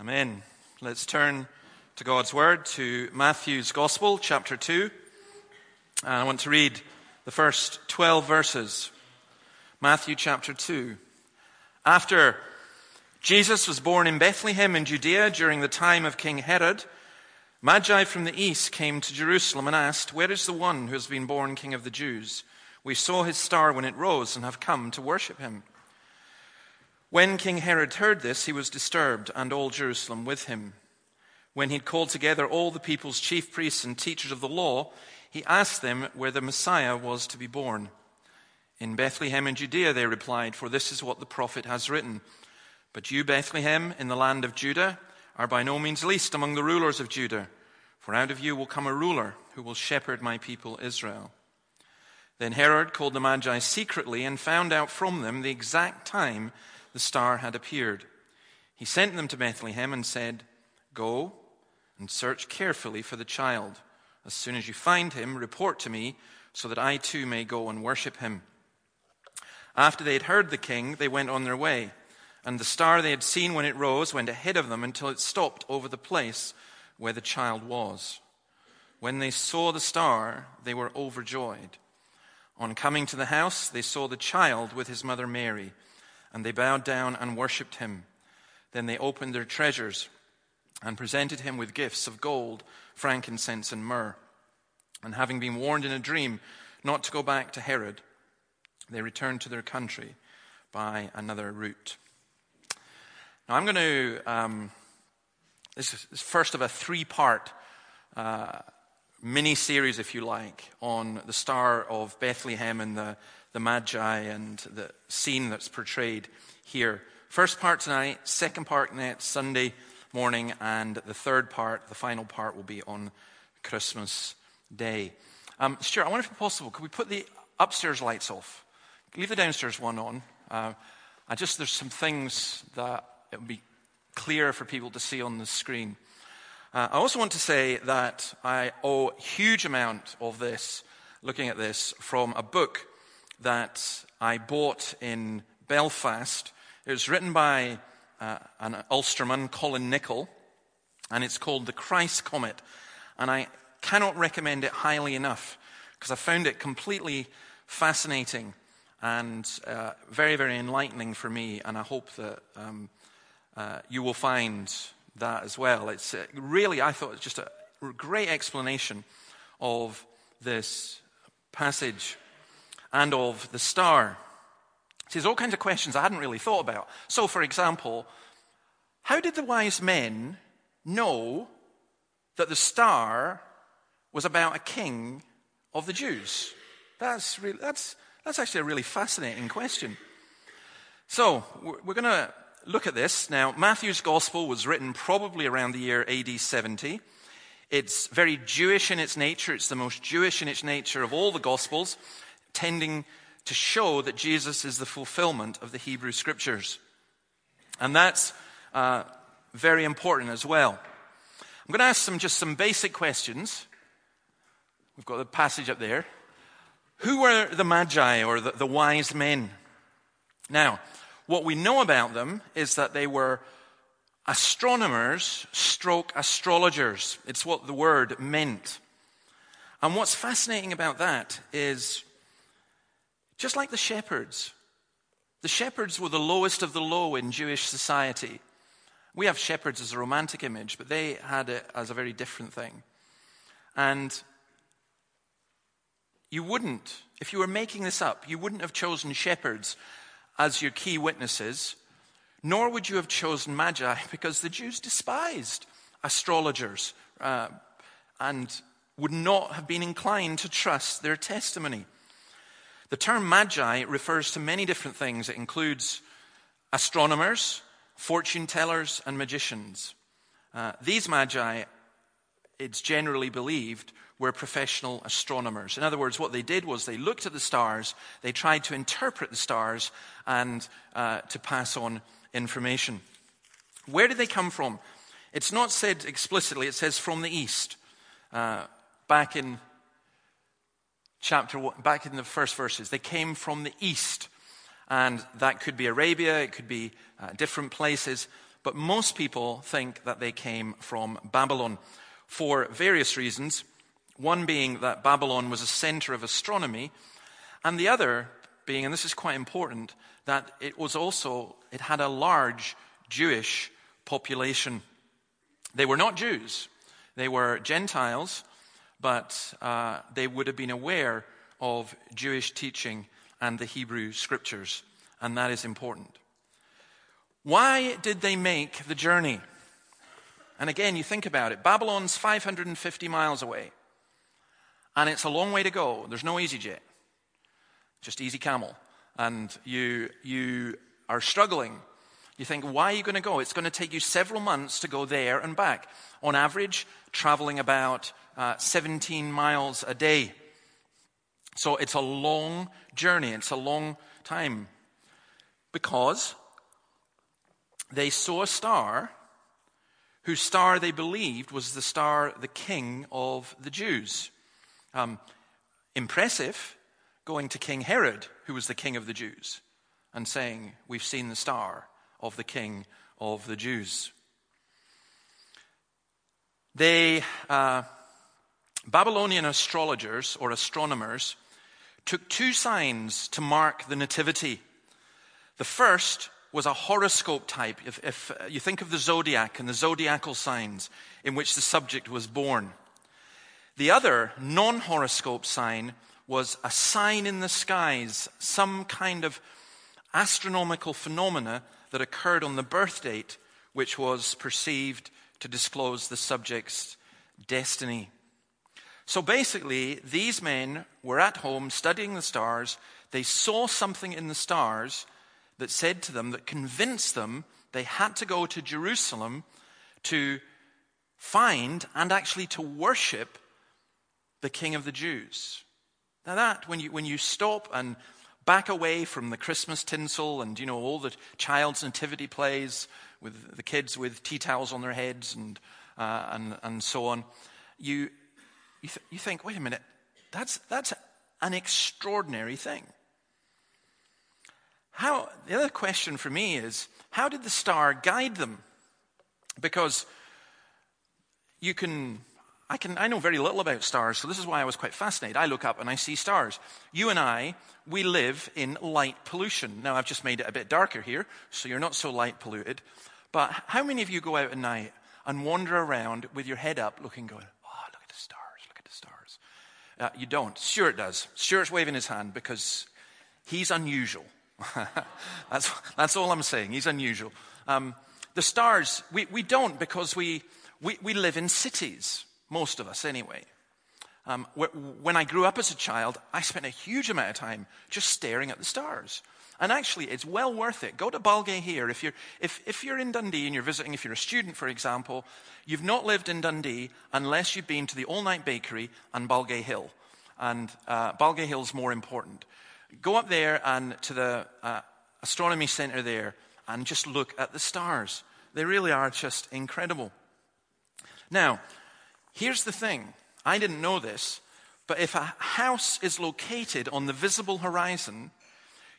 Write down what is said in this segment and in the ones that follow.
Amen. Let's turn to God's Word, to Matthew's Gospel, chapter 2. And I want to read the first 12 verses. Matthew chapter 2. After Jesus was born in Bethlehem in Judea during the time of King Herod, Magi from the east came to Jerusalem and asked, Where is the one who has been born King of the Jews? We saw his star when it rose and have come to worship him. When King Herod heard this, he was disturbed, and all Jerusalem with him. When he'd called together all the people's chief priests and teachers of the law, he asked them where the Messiah was to be born. In Bethlehem in Judea, they replied, for this is what the prophet has written. But you, Bethlehem, in the land of Judah, are by no means least among the rulers of Judah, for out of you will come a ruler who will shepherd my people Israel. Then Herod called the Magi secretly and found out from them the exact time the star had appeared. He sent them to Bethlehem and said, Go and search carefully for the child. As soon as you find him, report to me, so that I too may go and worship him. After they had heard the king, they went on their way. And the star they had seen when it rose went ahead of them until it stopped over the place where the child was. When they saw the star, they were overjoyed. On coming to the house, they saw the child with his mother Mary and they bowed down and worshipped him. Then they opened their treasures and presented him with gifts of gold, frankincense, and myrrh. And having been warned in a dream not to go back to Herod, they returned to their country by another route. Now, I'm going to, um, this is first of a three part uh, mini series, if you like, on the Star of Bethlehem and the the Magi and the scene that's portrayed here. First part tonight, second part next Sunday morning, and the third part, the final part, will be on Christmas Day. Um, Stuart, I wonder if it's possible, could we put the upstairs lights off? Leave the downstairs one on. Uh, I just, there's some things that it would be clear for people to see on the screen. Uh, I also want to say that I owe a huge amount of this, looking at this, from a book that I bought in Belfast. It was written by uh, an Ulsterman, Colin Nicholl, and it's called The Christ Comet. And I cannot recommend it highly enough because I found it completely fascinating and uh, very, very enlightening for me. And I hope that um, uh, you will find that as well. It's uh, really, I thought, it's just a great explanation of this passage and of the star. See, there's all kinds of questions I hadn't really thought about. So, for example, how did the wise men know that the star was about a king of the Jews? That's, that's, that's actually a really fascinating question. So, we're going to look at this. Now, Matthew's gospel was written probably around the year AD 70. It's very Jewish in its nature. It's the most Jewish in its nature of all the gospels tending to show that Jesus is the fulfillment of the Hebrew Scriptures. And that's uh, very important as well. I'm going to ask some just some basic questions. We've got the passage up there. Who were the Magi or the, the wise men? Now, what we know about them is that they were astronomers stroke astrologers. It's what the word meant. And what's fascinating about that is just like the shepherds. The shepherds were the lowest of the low in Jewish society. We have shepherds as a romantic image, but they had it as a very different thing. And you wouldn't, if you were making this up, you wouldn't have chosen shepherds as your key witnesses, nor would you have chosen magi, because the Jews despised astrologers uh, and would not have been inclined to trust their testimony. The term magi refers to many different things. It includes astronomers, fortune tellers, and magicians. Uh, these magi, it's generally believed, were professional astronomers. In other words, what they did was they looked at the stars, they tried to interpret the stars, and uh, to pass on information. Where did they come from? It's not said explicitly, it says from the east. Uh, back in chapter one, back in the first verses. They came from the east. And that could be Arabia, it could be uh, different places. but most people think that they came from Babylon for various reasons. One being that Babylon was a center of astronomy, and the other being, and this is quite important, that it was also, it had a large Jewish population. They were not Jews, they were Gentiles, but uh, they would have been aware of Jewish teaching and the Hebrew scriptures, and that is important. Why did they make the journey? And again, you think about it Babylon's 550 miles away, and it's a long way to go. There's no easy jet, just easy camel. And you, you are struggling. You think, why are you going to go? It's going to take you several months to go there and back. On average, traveling about uh, 17 miles a day. So it's a long journey, it's a long time. Because they saw a star whose star they believed was the star, the king of the Jews. Um, impressive, going to King Herod, who was the king of the Jews, and saying, We've seen the star of the king of the Jews. They, uh, Babylonian astrologers or astronomers took two signs to mark the nativity. The first was a horoscope type. If, if uh, you think of the zodiac and the zodiacal signs in which the subject was born, the other non horoscope sign was a sign in the skies, some kind of astronomical phenomena that occurred on the birth date, which was perceived to disclose the subject's destiny. So basically, these men were at home studying the stars. They saw something in the stars that said to them, that convinced them they had to go to Jerusalem to find and actually to worship the King of the Jews. Now, that, when you, when you stop and back away from the Christmas tinsel and, you know, all the child's nativity plays with the kids with tea towels on their heads and, uh, and, and so on, you, you, th- you think, wait a minute, that's, that's an extraordinary thing. How, the other question for me is how did the star guide them? Because you can, I can, I know very little about stars, so this is why I was quite fascinated. I look up and I see stars. You and I, we live in light pollution. Now, I've just made it a bit darker here, so you're not so light polluted. But how many of you go out at night and wander around with your head up looking, going, uh, you don't. Stuart does. Stuart's waving his hand because he's unusual. that's, that's all I'm saying. He's unusual. Um, the stars, we, we don't because we, we, we live in cities, most of us anyway. Um, when I grew up as a child, I spent a huge amount of time just staring at the stars. And actually, it's well worth it. Go to Balgay Hill. If you're, if, if you're in Dundee and you're visiting, if you're a student, for example, you've not lived in Dundee unless you've been to the All Night Bakery and Balgay Hill. And uh, Balgayhill's more important. Go up there and to the uh, astronomy center there and just look at the stars. They really are just incredible. Now, here's the thing I didn't know this, but if a house is located on the visible horizon,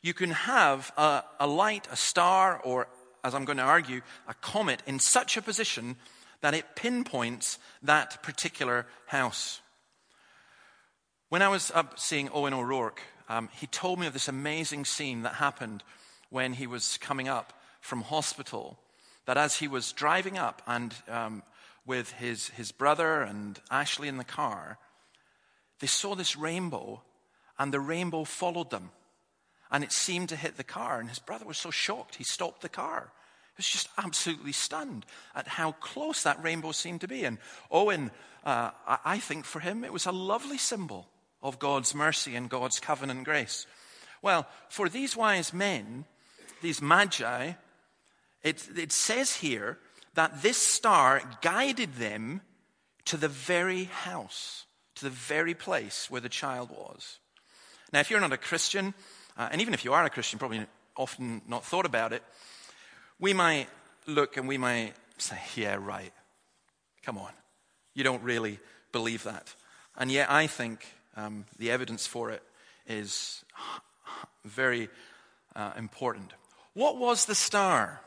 you can have a, a light, a star, or, as I'm going to argue, a comet in such a position that it pinpoints that particular house. When I was up seeing Owen O'Rourke, um, he told me of this amazing scene that happened when he was coming up from hospital. That as he was driving up and um, with his, his brother and Ashley in the car, they saw this rainbow and the rainbow followed them and it seemed to hit the car. And his brother was so shocked, he stopped the car. He was just absolutely stunned at how close that rainbow seemed to be. And Owen, uh, I think for him, it was a lovely symbol of God's mercy and God's covenant grace. Well, for these wise men, these magi, it, it says here that this star guided them to the very house, to the very place where the child was. Now, if you're not a Christian, uh, and even if you are a Christian, probably often not thought about it, we might look and we might say, yeah, right. Come on. You don't really believe that. And yet, I think um, the evidence for it is very uh, important. What was the star?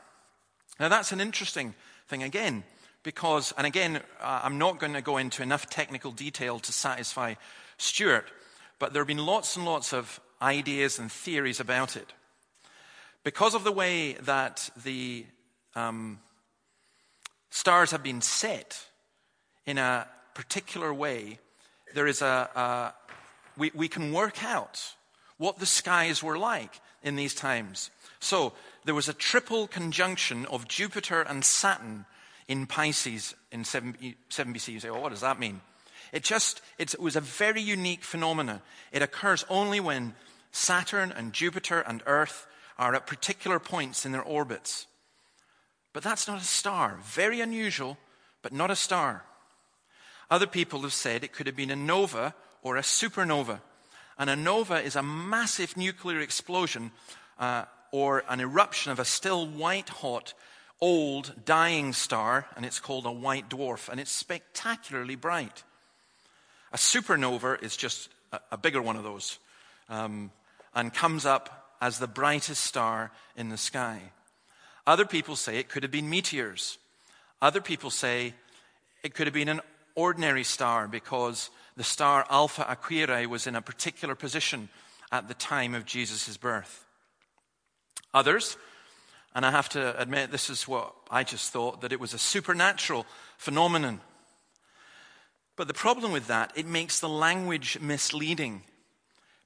Now, that's an interesting thing again, because, and again, uh, I'm not going to go into enough technical detail to satisfy Stuart, but there have been lots and lots of ideas and theories about it. Because of the way that the um, stars have been set in a particular way, there is a, a we, we can work out what the skies were like in these times. So there was a triple conjunction of Jupiter and Saturn in Pisces in 7, 7 BC. You say, well, what does that mean? It just, it was a very unique phenomenon. It occurs only when Saturn and Jupiter and Earth are at particular points in their orbits. But that's not a star. Very unusual, but not a star. Other people have said it could have been a nova or a supernova. And a nova is a massive nuclear explosion uh, or an eruption of a still white hot, old, dying star, and it's called a white dwarf, and it's spectacularly bright. A supernova is just a, a bigger one of those um, and comes up as the brightest star in the sky. Other people say it could have been meteors. Other people say it could have been an ordinary star because the star Alpha Aquarii was in a particular position at the time of Jesus' birth. Others, and I have to admit this is what I just thought, that it was a supernatural phenomenon. But the problem with that, it makes the language misleading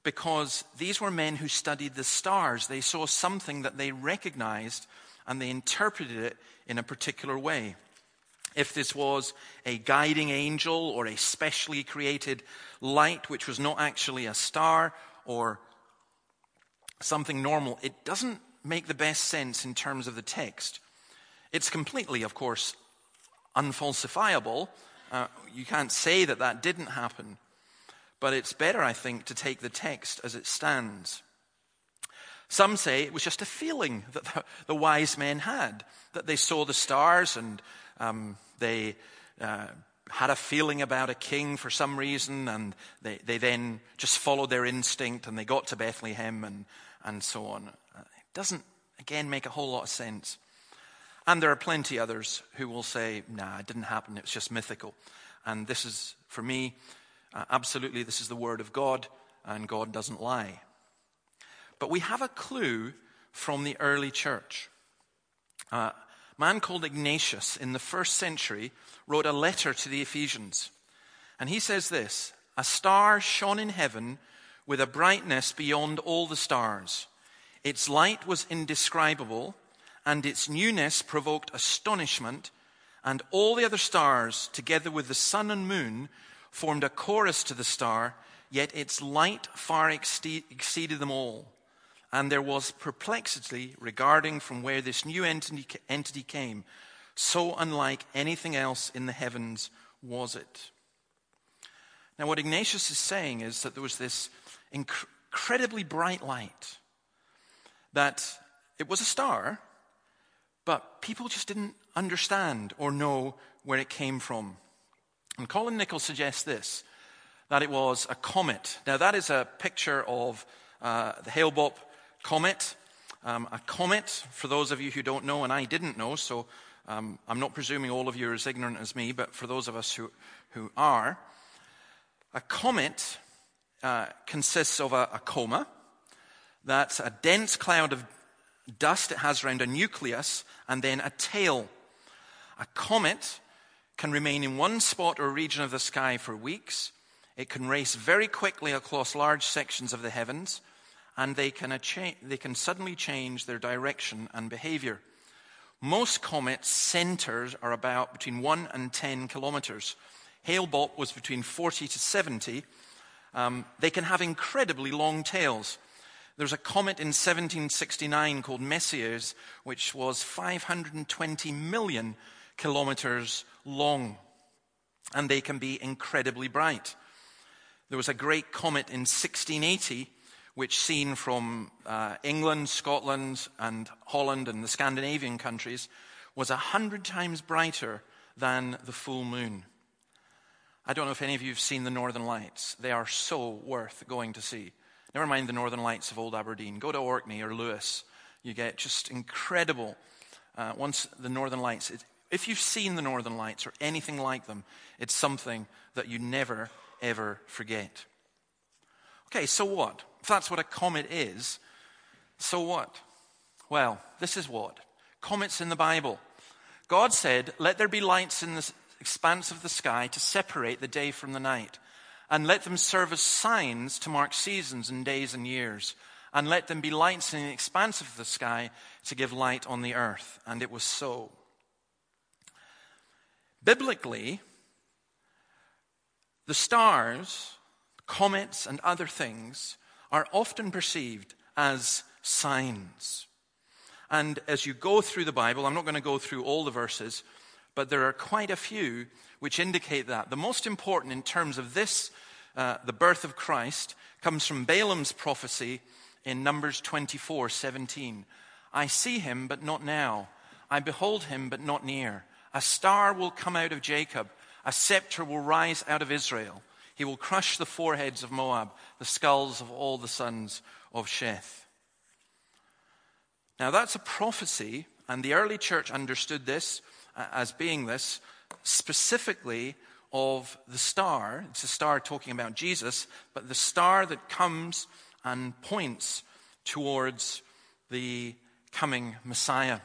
because these were men who studied the stars. They saw something that they recognized and they interpreted it in a particular way. If this was a guiding angel or a specially created light, which was not actually a star or something normal, it doesn't make the best sense in terms of the text. It's completely, of course, unfalsifiable. Uh, you can't say that that didn't happen. But it's better, I think, to take the text as it stands. Some say it was just a feeling that the, wise men had, that they saw the stars and um, they uh, had a feeling about a king for some reason, and they, they then just followed their instinct and they got to Bethlehem and, and so on. Uh, it doesn't, again, make a whole lot of sense. And there are plenty others who will say, nah, it didn't happen, it was just mythical. And this is, for me, uh, absolutely, this is the word of God, and God doesn't lie. But we have a clue from the early church. Uh, a man called Ignatius in the first century wrote a letter to the Ephesians. And he says this A star shone in heaven with a brightness beyond all the stars. Its light was indescribable, and its newness provoked astonishment. And all the other stars, together with the sun and moon, formed a chorus to the star, yet its light far exceeded them all and there was perplexity regarding from where this new entity, came. So unlike anything else in the heavens was it. Now, what Ignatius is saying is that there was this inc- incredibly bright light, that it was a star, but people just didn't understand or know where it came from. And Colin Nicholl suggests this that it was a comet. Now, that is a picture of uh, the Hale Bopp comet. Um, a comet, for those of you who don't know, and I didn't know, so um, I'm not presuming all of you are as ignorant as me, but for those of us who, who are, a comet uh, consists of a, a coma. That's a dense cloud of dust it has around a nucleus and then a tail. A comet can remain in one spot or region of the sky for weeks. It can race very quickly across large sections of the heavens and they can, they can suddenly change their direction and behavior. Most comets' centers are about between 1 and 10 kilometers. Hale-Bopp was between 40 to 70. Um, they can have incredibly long tails. There's a comet in 1769 called Messier, which was 520 million kilometers long, and they can be incredibly bright. There was a great comet in 1680 which, seen from uh, England, Scotland, and Holland and the Scandinavian countries, was a hundred times brighter than the full moon. I don't know if any of you have seen the Northern Lights. They are so worth going to see. Never mind the Northern Lights of Old Aberdeen. Go to Orkney or Lewis. You get just incredible uh, once the northern lights, it, if you've seen the northern lights or anything like them, it's something that you never, ever forget. Okay, so what? If that's what a comet is, so what? Well, this is what. Comets in the Bible. God said, Let there be lights in the expanse of the sky to separate the day from the night, and let them serve as signs to mark seasons and days and years, and let them be lights in the expanse of the sky to give light on the earth. And it was so. Biblically, the stars, comets, and other things are often perceived as signs. And as you go through the Bible, I'm not going to go through all the verses, but there are quite a few which indicate that. The most important in terms of this, uh, the birth of Christ, comes from Balaam's prophecy in Numbers 24 17. I see him, but not now. I behold him, but not near. A star will come out of Jacob, a scepter will rise out of Israel. He will crush the foreheads of Moab, the skulls of all the sons of Sheth. Now, that's a prophecy, and the early church understood this uh, as being this specifically of the star. It's a star talking about Jesus, but the star that comes and points towards the coming Messiah.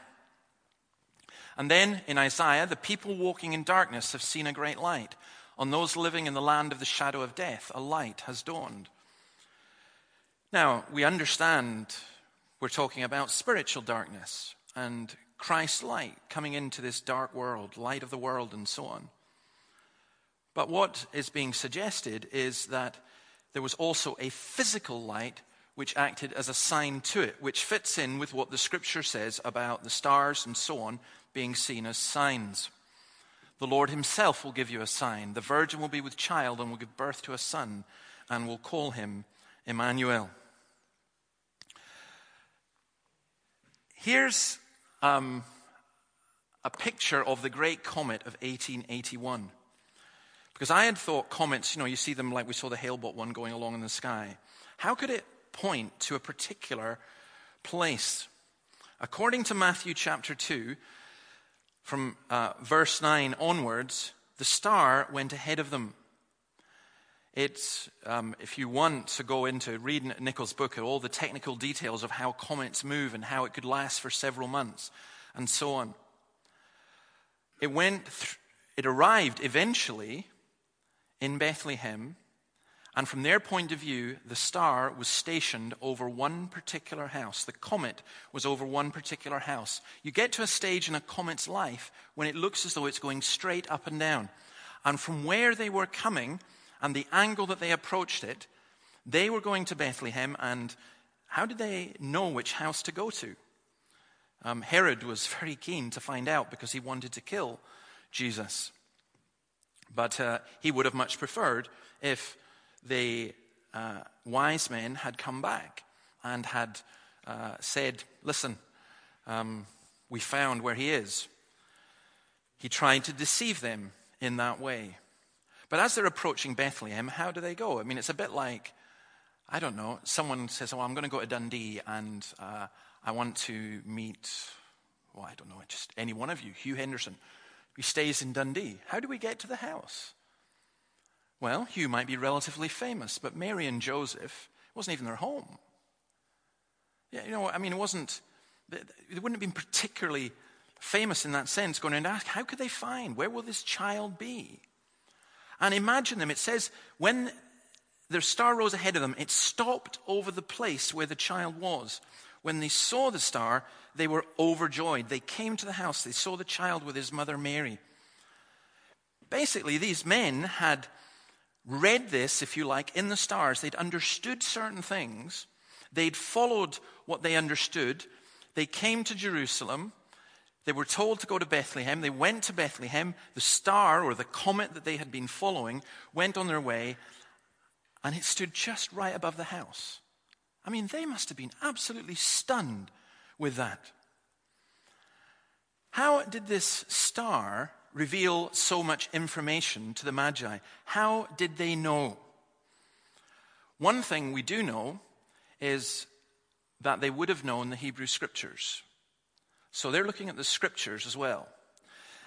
And then in Isaiah, the people walking in darkness have seen a great light. On those living in the land of the shadow of death, a light has dawned. Now, we understand we're talking about spiritual darkness and Christ's light coming into this dark world, light of the world, and so on. But what is being suggested is that there was also a physical light which acted as a sign to it, which fits in with what the scripture says about the stars and so on being seen as signs. The Lord himself will give you a sign. The virgin will be with child and will give birth to a son and will call him Emmanuel. Here's um, a picture of the great comet of 1881. Because I had thought comets, you know, you see them like we saw the Hale-Bopp one going along in the sky. How could it point to a particular place? According to Matthew chapter 2, from uh, verse 9 onwards, the star went ahead of them. It's, um, if you want to go into reading Nicholl's book, all the technical details of how comets move and how it could last for several months and so on. It went, th- it arrived eventually in Bethlehem and from their point of view, the star was stationed over one particular house. The comet was over one particular house. You get to a stage in a comet's life when it looks as though it's going straight up and down. And from where they were coming and the angle that they approached it, they were going to Bethlehem. And how did they know which house to go to? Um, Herod was very keen to find out because he wanted to kill Jesus. But uh, he would have much preferred if the uh, wise men had come back and had uh, said, Listen, um, we found where he is. He tried to deceive them in that way. But as they're approaching Bethlehem, how do they go? I mean, it's a bit like, I don't know, someone says, Oh, I'm going to go to Dundee and uh, I want to meet, well, I don't know, just any one of you, Hugh Henderson. He stays in Dundee. How do we get to the house? Well, Hugh might be relatively famous, but Mary and Joseph wasn't even their home. Yeah, you know, I mean, it wasn't, they wouldn't have been particularly famous in that sense, going and ask, how could they find? Where will this child be? And imagine them. It says, when their star rose ahead of them, it stopped over the place where the child was. When they saw the star, they were overjoyed. They came to the house, they saw the child with his mother Mary. Basically, these men had read this, if you like, in the stars. They'd understood certain things, they'd followed what they understood. They came to Jerusalem. They were told to go to Bethlehem. They went to Bethlehem. The star or the comet that they had been following went on their way, and it stood just right above the house. I mean, they must have been absolutely stunned with that. How did this star reveal so much information to the Magi? How did they know? One thing we do know is that they would have known the Hebrew Scriptures. So they're looking at the scriptures as well.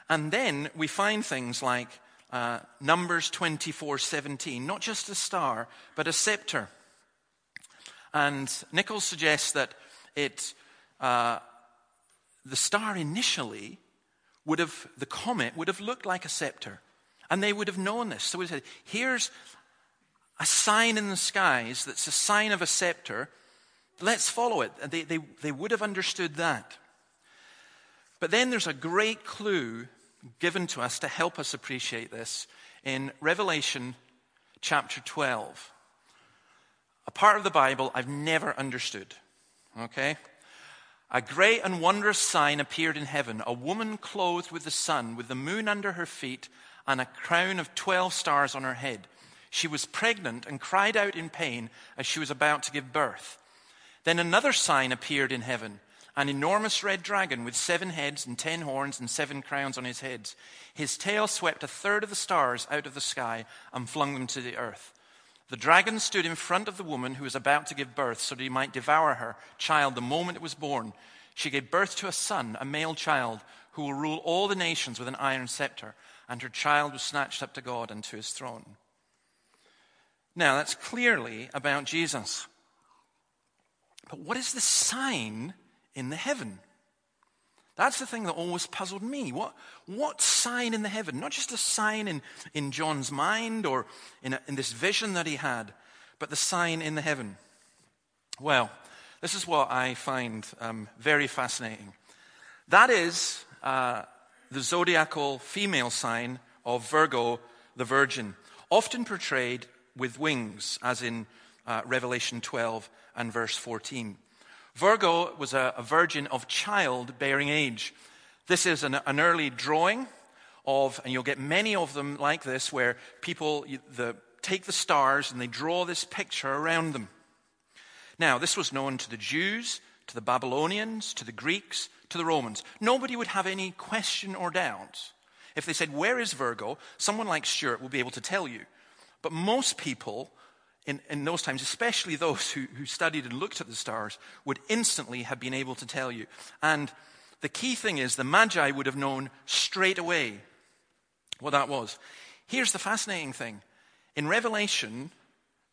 And then we find things like uh, Numbers 24 17, not just a star, but a scepter. And Nichols suggests that it, uh, the star initially would have, the comet would have looked like a scepter. And they would have known this. So we said, here's a sign in the skies that's a sign of a scepter. Let's follow it. They, they, they would have understood that. But then there's a great clue given to us to help us appreciate this in Revelation chapter 12. A part of the Bible I've never understood. Okay? A great and wondrous sign appeared in heaven a woman clothed with the sun, with the moon under her feet, and a crown of 12 stars on her head. She was pregnant and cried out in pain as she was about to give birth. Then another sign appeared in heaven an enormous red dragon with seven heads and ten horns and seven crowns on his heads. His tail swept a third of the stars out of the sky and flung them to the earth. The dragon stood in front of the woman who was about to give birth so that he might devour her child the moment it was born. She gave birth to a son, a male child, who will rule all the nations with an iron scepter, and her child was snatched up to God and to his throne. Now, that's clearly about Jesus. But what is the sign in the heaven? That's the thing that always puzzled me. What, what sign in the heaven? Not just a sign in, in John's mind or in, a, in this vision that he had, but the sign in the heaven. Well, this is what I find um, very fascinating. That is uh, the zodiacal female sign of Virgo, the Virgin, often portrayed with wings, as in uh, Revelation 12 and verse 14. Virgo was a, a virgin of childbearing age. This is an, an, early drawing of, and you'll get many of them like this, where people the, take the stars and they draw this picture around them. Now, this was known to the Jews, to the Babylonians, to the Greeks, to the Romans. Nobody would have any question or doubt. If they said, Where is Virgo? someone like Stuart will be able to tell you. But most people in, in those times, especially those who, who studied and looked at the stars, would instantly have been able to tell you. And the key thing is the Magi would have known straight away what that was. Here's the fascinating thing in Revelation,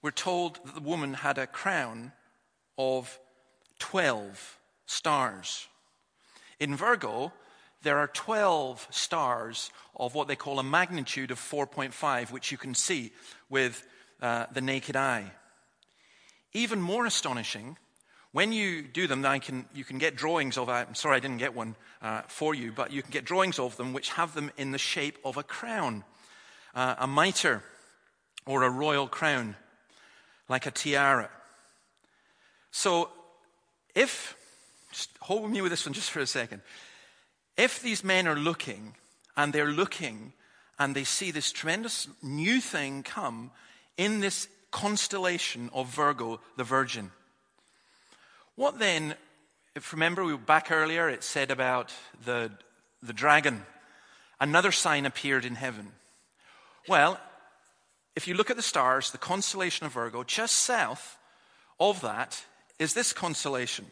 we're told that the woman had a crown of 12 stars. In Virgo, there are 12 stars of what they call a magnitude of 4.5, which you can see with uh, the naked eye. Even more astonishing, when you do them, I can, you can get drawings of, I'm sorry I didn't get one uh, for you, but you can get drawings of them which have them in the shape of a crown, uh, a mitre, or a royal crown, like a tiara. So, if, just hold me with this one just for a second. If these men are looking, and they're looking, and they see this tremendous new thing come, in this constellation of Virgo, the Virgin. What then, if remember we were back earlier, it said about the, the dragon. Another sign appeared in heaven. Well, if you look at the stars, the constellation of Virgo, just south of that is this constellation,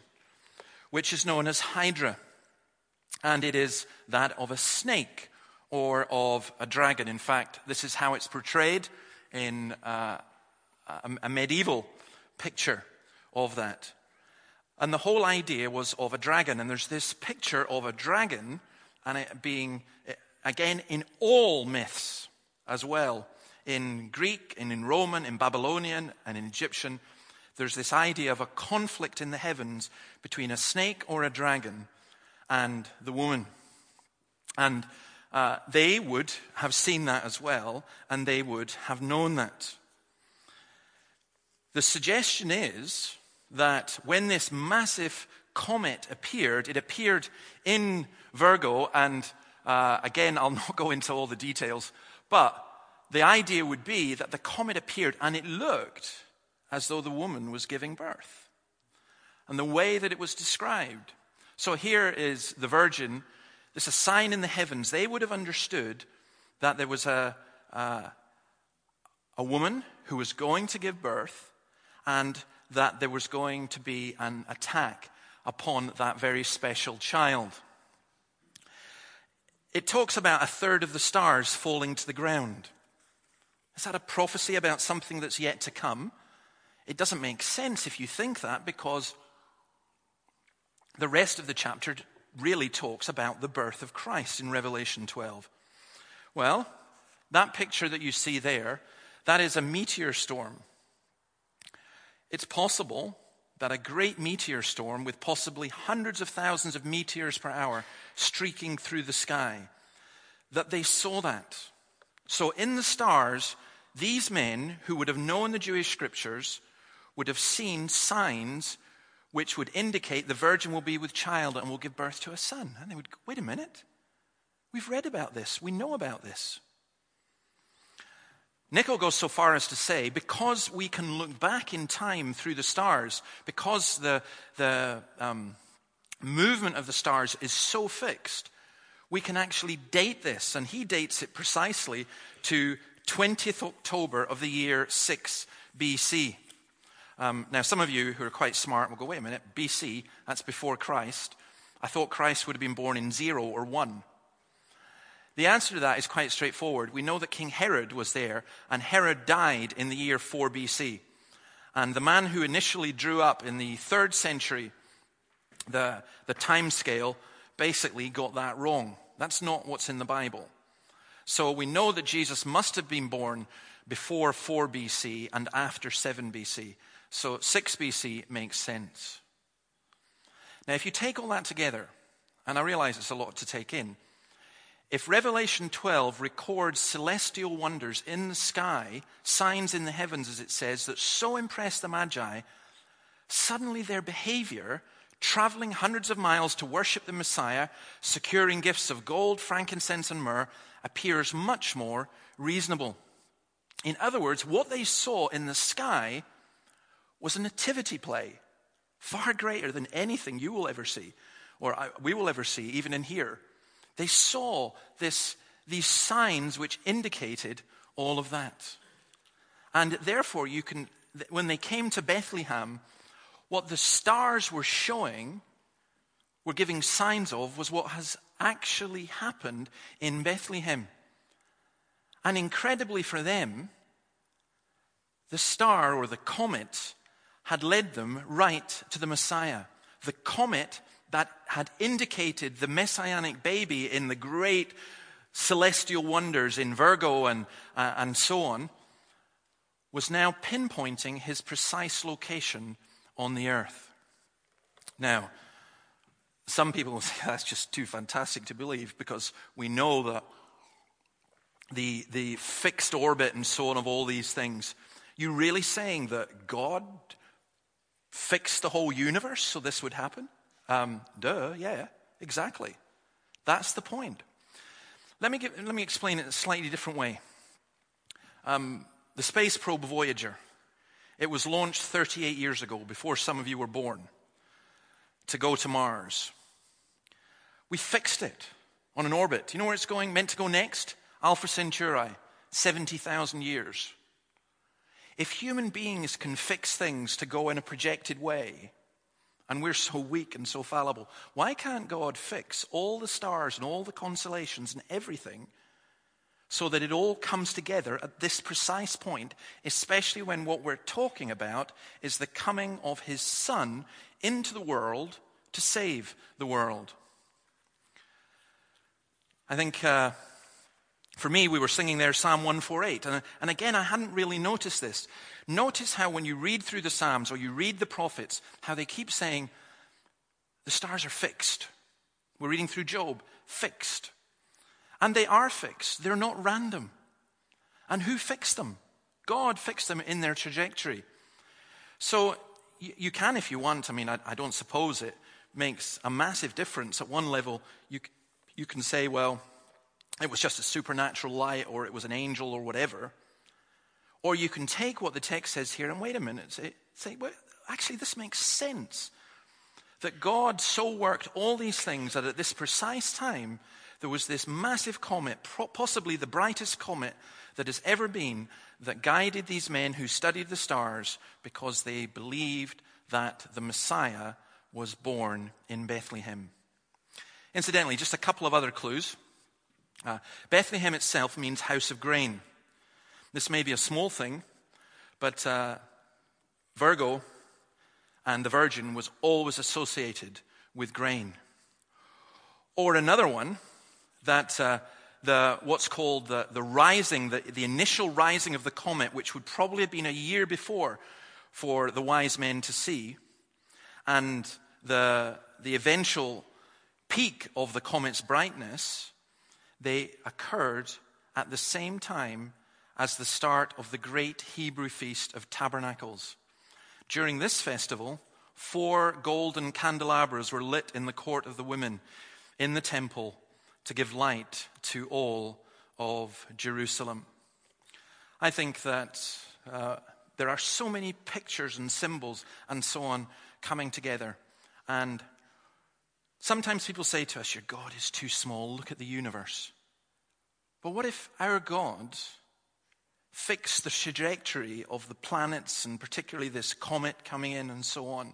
which is known as Hydra. And it is that of a snake or of a dragon. In fact, this is how it's portrayed in uh, a, a medieval picture of that. And the whole idea was of a dragon. And there's this picture of a dragon and it being, again, in all myths as well. In Greek and in Roman, in Babylonian and in Egyptian, there's this idea of a conflict in the heavens between a snake or a dragon and the woman. And uh, they would have seen that as well, and they would have known that. The suggestion is that when this massive comet appeared, it appeared in Virgo, and uh, again, I'll not go into all the details, but the idea would be that the comet appeared and it looked as though the woman was giving birth. And the way that it was described. So here is the virgin this a sign in the heavens. They would have understood that there was a, a, a woman who was going to give birth and that there was going to be an attack upon that very special child. it talks about a third of the stars falling to the ground. Is that a prophecy about something that's yet to come? It doesn't make sense if you think that because the rest of the chapter really talks about the birth of Christ in Revelation 12. Well, that picture that you see there, that is a meteor storm. It's possible that a great meteor storm with possibly hundreds of thousands of meteors per hour streaking through the sky, that they saw that. So in the stars, these men who would have known the Jewish scriptures would have seen signs which would indicate the virgin will be with child and will give birth to a son. And they would go, wait a minute. We've read about this. We know about this. Nicholl goes so far as to say, because we can look back in time through the stars, because the, the um, movement of the stars is so fixed, we can actually date this. And he dates it precisely to 20th October of the year 6 BC. Um, now, some of you who are quite smart will go, wait a minute, BC, that's before Christ. I thought Christ would have been born in zero or one. The answer to that is quite straightforward. We know that King Herod was there, and Herod died in the year 4 BC. And the man who initially drew up in the third century the, the time scale basically got that wrong. That's not what's in the Bible. So we know that Jesus must have been born before 4 BC and after 7 BC. So 6 BC makes sense. Now, if you take all that together, and I realize it's a lot to take in, if Revelation 12 records celestial wonders in the sky, signs in the heavens, as it says, that so impress the Magi, suddenly their behavior, traveling hundreds of miles to worship the Messiah, securing gifts of gold, frankincense, and myrrh, appears much more reasonable. In other words, what they saw in the sky was a nativity play, far greater than anything you will ever see, or we will ever see, even in here. They saw this, these signs which indicated all of that. And therefore, you can, when they came to Bethlehem, what the stars were showing, were giving signs of, was what has actually happened in Bethlehem. And incredibly for them, the star or the comet had led them right to the Messiah. The comet that had indicated the messianic baby in the great celestial wonders in Virgo and, uh, and so on, was now pinpointing his precise location on the earth. Now, some people will say that's just too fantastic to believe because we know that the, the fixed orbit and so on of all these things. You really saying that God fixed the whole universe so this would happen? Um, duh, yeah, exactly. That's the point. Let me, give, let me explain it in a slightly different way. Um, the space probe Voyager, it was launched 38 years ago, before some of you were born, to go to Mars. We fixed it on an orbit. You know where it's going, meant to go next? Alpha Centauri, 70,000 years. If human beings can fix things to go in a projected way, and we're so weak and so fallible. Why can't God fix all the stars and all the constellations and everything so that it all comes together at this precise point, especially when what we're talking about is the coming of his Son into the world to save the world? I think. Uh, for me, we were singing there Psalm 148. And, and again, I hadn't really noticed this. Notice how when you read through the Psalms or you read the prophets, how they keep saying, the stars are fixed. We're reading through Job, fixed. And they are fixed, they're not random. And who fixed them? God fixed them in their trajectory. So you, you can, if you want, I mean, I, I, don't suppose it makes a massive difference. At one level, you, you can say, well, it was just a supernatural light or it was an angel or whatever. Or you can take what the text says here and wait a minute, say, say well, actually, this makes sense. That God so worked all these things that at this precise time, there was this massive comet, possibly the brightest comet that has ever been, that guided these men who studied the stars because they believed that the Messiah was born in Bethlehem. Incidentally, just a couple of other clues. Uh, Bethlehem itself means house of grain. This may be a small thing, but uh, Virgo and the Virgin was always associated with grain. Or another one that uh, the, what's called the, the rising, the, the initial rising of the comet, which would probably have been a year before for the wise men to see, and the, the eventual peak of the comet's brightness, they occurred at the same time as the start of the great Hebrew feast of tabernacles. During this festival, four golden candelabras were lit in the court of the women in the temple to give light to all of Jerusalem. I think that uh, there are so many pictures and symbols and so on coming together. And sometimes people say to us, Your God is too small. Look at the universe. But what if our God fixed the trajectory of the planets and particularly this comet coming in and so on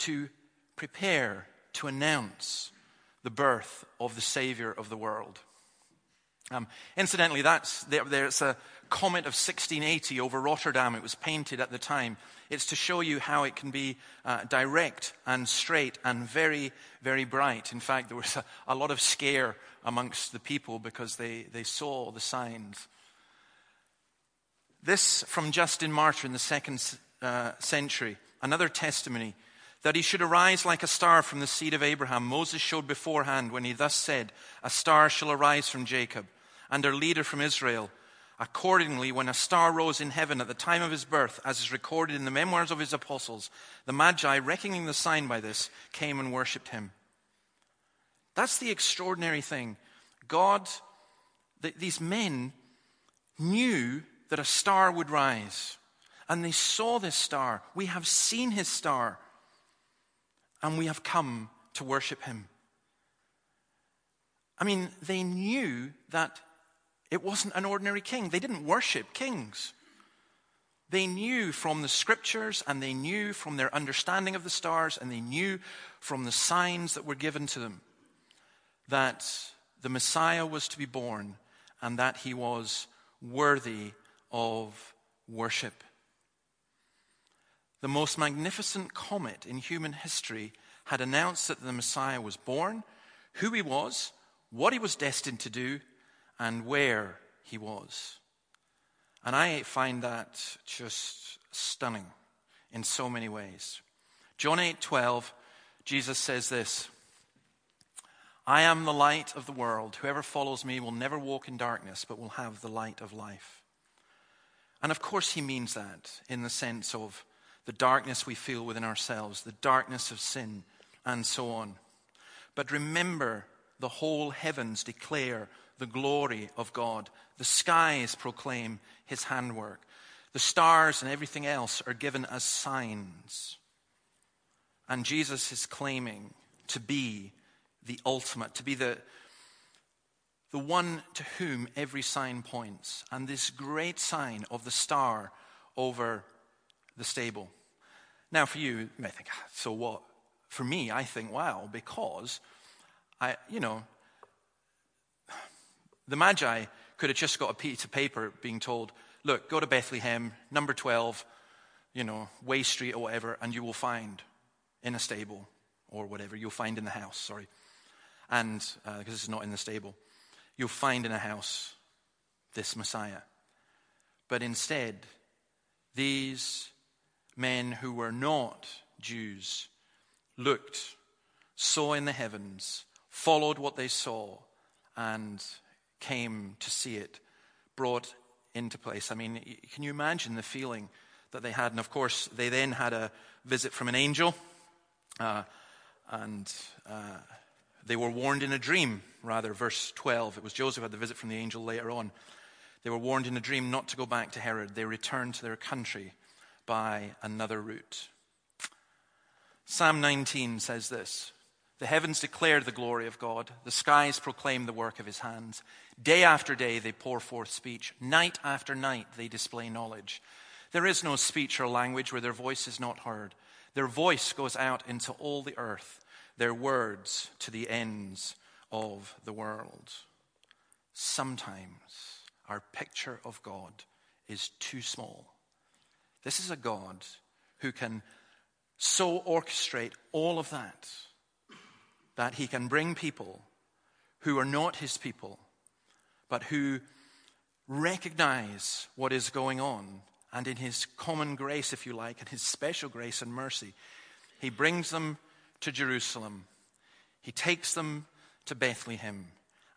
to prepare, to announce the birth of the Savior of the world? Um, incidentally, that's, there, there's a comet of 1680 over Rotterdam. It was painted at the time. It's to show you how it can be uh, direct and straight and very, very bright. In fact, there was a, a, lot of scare amongst the people because they, they saw the signs. This from Justin Martyr in the second uh, century, another testimony that he should arise like a star from the seed of Abraham. Moses showed beforehand when he thus said, A star shall arise from Jacob and their leader from Israel. Accordingly, when a star rose in heaven at the time of his birth, as is recorded in the memoirs of his apostles, the Magi, reckoning the sign by this, came and worshipped him. That's the extraordinary thing. God, th- these men knew that a star would rise, and they saw this star. We have seen his star, and we have come to worship him. I mean, they knew that it wasn't an ordinary king. They didn't worship kings. They knew from the scriptures and they knew from their understanding of the stars and they knew from the signs that were given to them that the Messiah was to be born and that he was worthy of worship. The most magnificent comet in human history had announced that the Messiah was born, who he was, what he was destined to do, and where he was. And I find that just stunning in so many ways. John 8:12 Jesus says this I am the light of the world. Whoever follows me will never walk in darkness, but will have the light of life. And of course, he means that in the sense of the darkness we feel within ourselves, the darkness of sin, and so on. But remember, the whole heavens declare the glory of God. The skies proclaim his handwork. The stars and everything else are given as signs. And Jesus is claiming to be the ultimate, to be the, the one to whom every sign points. And this great sign of the star over the stable. Now, for you, you may think, ah, so what? For me, I think, wow, because I, you know, the Magi could have just got a piece of paper being told, look, go to Bethlehem, number 12, you know, Way Street or whatever, and you will find in a stable or whatever, you'll find in the house, sorry. And, because uh, it's not in the stable, you'll find in a house this Messiah. But instead, these men who were not Jews looked, saw in the heavens, followed what they saw, and came to see it brought into place. I mean, can you imagine the feeling that they had? And of course, they then had a visit from an angel, uh, and uh, they were warned in a dream, rather, verse 12. It was Joseph had the visit from the angel later on. They were warned in a dream not to go back to Herod. They returned to their country by another route. Psalm 19 says this the heavens declare the glory of God. The skies proclaim the work of his hands. Day after day they pour forth speech. Night after night they display knowledge. There is no speech or language where their voice is not heard. Their voice goes out into all the earth, their words to the ends of the world. sometimes our picture of God is too small. This is a God who can so orchestrate all of that that he can bring people who are not his people, but who recognize what is going on. And in his common grace, if you like, and his special grace and mercy, he brings them to Jerusalem. He takes them to Bethlehem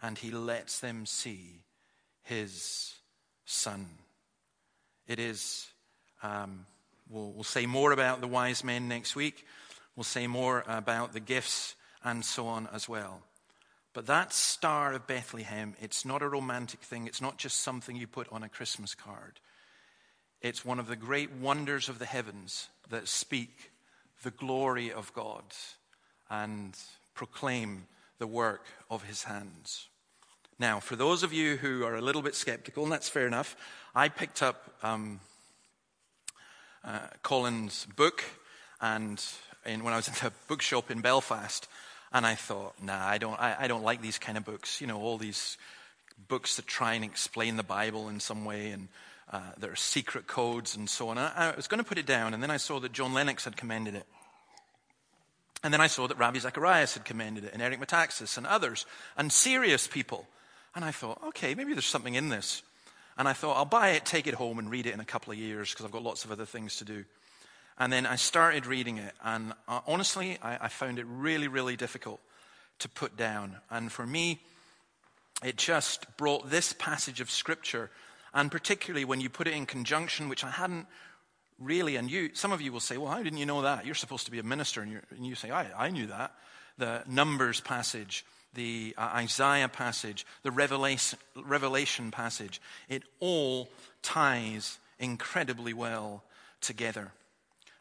and he lets them see his son. It is, um, we'll, we'll say more about the wise men next week. We'll say more about the gifts and so on as well. But that star of Bethlehem, it's not a romantic thing. It's not just something you put on a Christmas card. It's one of the great wonders of the heavens that speak the glory of God and proclaim the work of his hands. Now, for those of you who are a little bit skeptical, and that's fair enough, I picked up um, uh, Colin's book, and in, when I was in the bookshop in Belfast, and I thought, nah, I don't, I, I don't like these kind of books. You know, all these books that try and explain the Bible in some way, and uh, there are secret codes and so on. I, I was going to put it down, and then I saw that John Lennox had commended it. And then I saw that Ravi Zacharias had commended it, and Eric Metaxas, and others, and serious people. And I thought, okay, maybe there's something in this. And I thought, I'll buy it, take it home, and read it in a couple of years because I've got lots of other things to do. And then I started reading it, and uh, honestly, I, I found it really, really difficult to put down. And for me, it just brought this passage of Scripture, and particularly when you put it in conjunction, which I hadn't really, and you, some of you will say, well, how didn't you know that? You're supposed to be a minister. And, and you say, I, I knew that. The Numbers passage, the uh, Isaiah passage, the Revelation, Revelation passage, it all ties incredibly well together.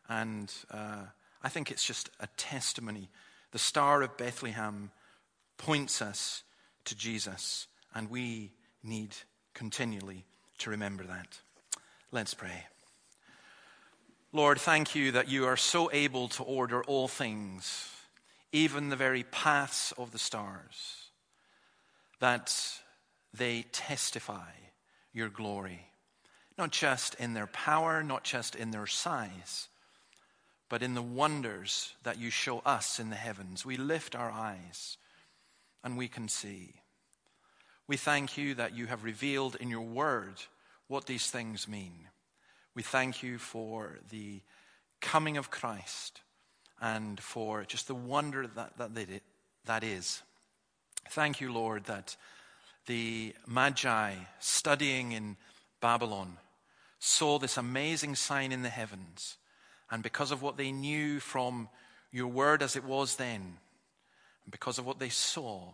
And uh, I think it's just a testimony. The Star of Bethlehem points us to Jesus, and we need continually to remember that. Let's pray. Lord, thank you that you are so able to order all things, even the very paths of the stars, that they testify your glory, not just in their power, not just in their size, but in the wonders that you show us in the heavens. We lift our eyes and we can see. We thank you that you have revealed in your word what these things mean. We thank you for the coming of Christ and for just the wonder that, that, that is. Thank you, Lord, that the Magi studying in Babylon saw this amazing sign in the heavens. And because of what they knew from your word as it was then, and because of what they saw,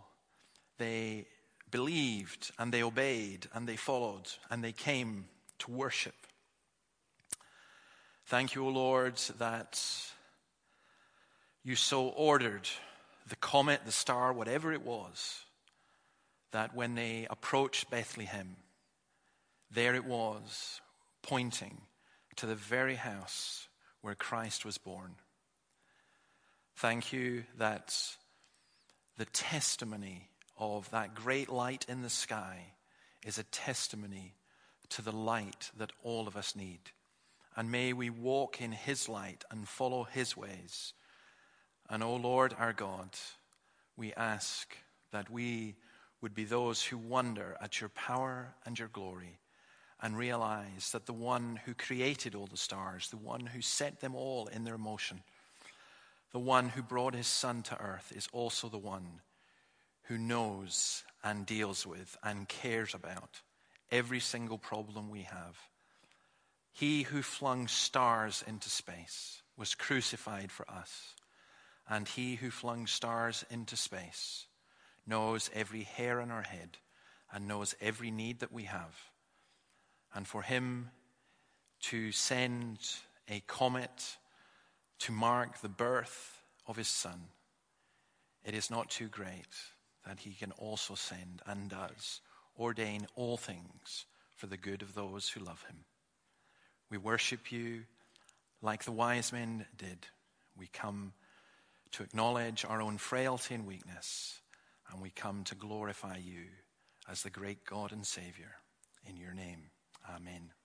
they believed and they obeyed and they followed and they came to worship. Thank you, O Lord, that you so ordered the comet, the star, whatever it was, that when they approached Bethlehem, there it was, pointing to the very house where Christ was born. Thank you that the testimony of that great light in the sky is a testimony to the light that all of us need. And may we walk in his light and follow his ways. And, O Lord our God, we ask that we would be those who wonder at your power and your glory and realize that the one who created all the stars, the one who set them all in their motion, the one who brought his son to earth is also the one who knows and deals with and cares about every single problem we have. He who flung stars into space was crucified for us. And he who flung stars into space knows every hair on our head and knows every need that we have. And for him to send a comet to mark the birth of his son, it is not too great that he can also send and does ordain all things for the good of those who love him. We worship you like the wise men did. We come to acknowledge our own frailty and weakness, and we come to glorify you as the great God and Savior. In your name, amen.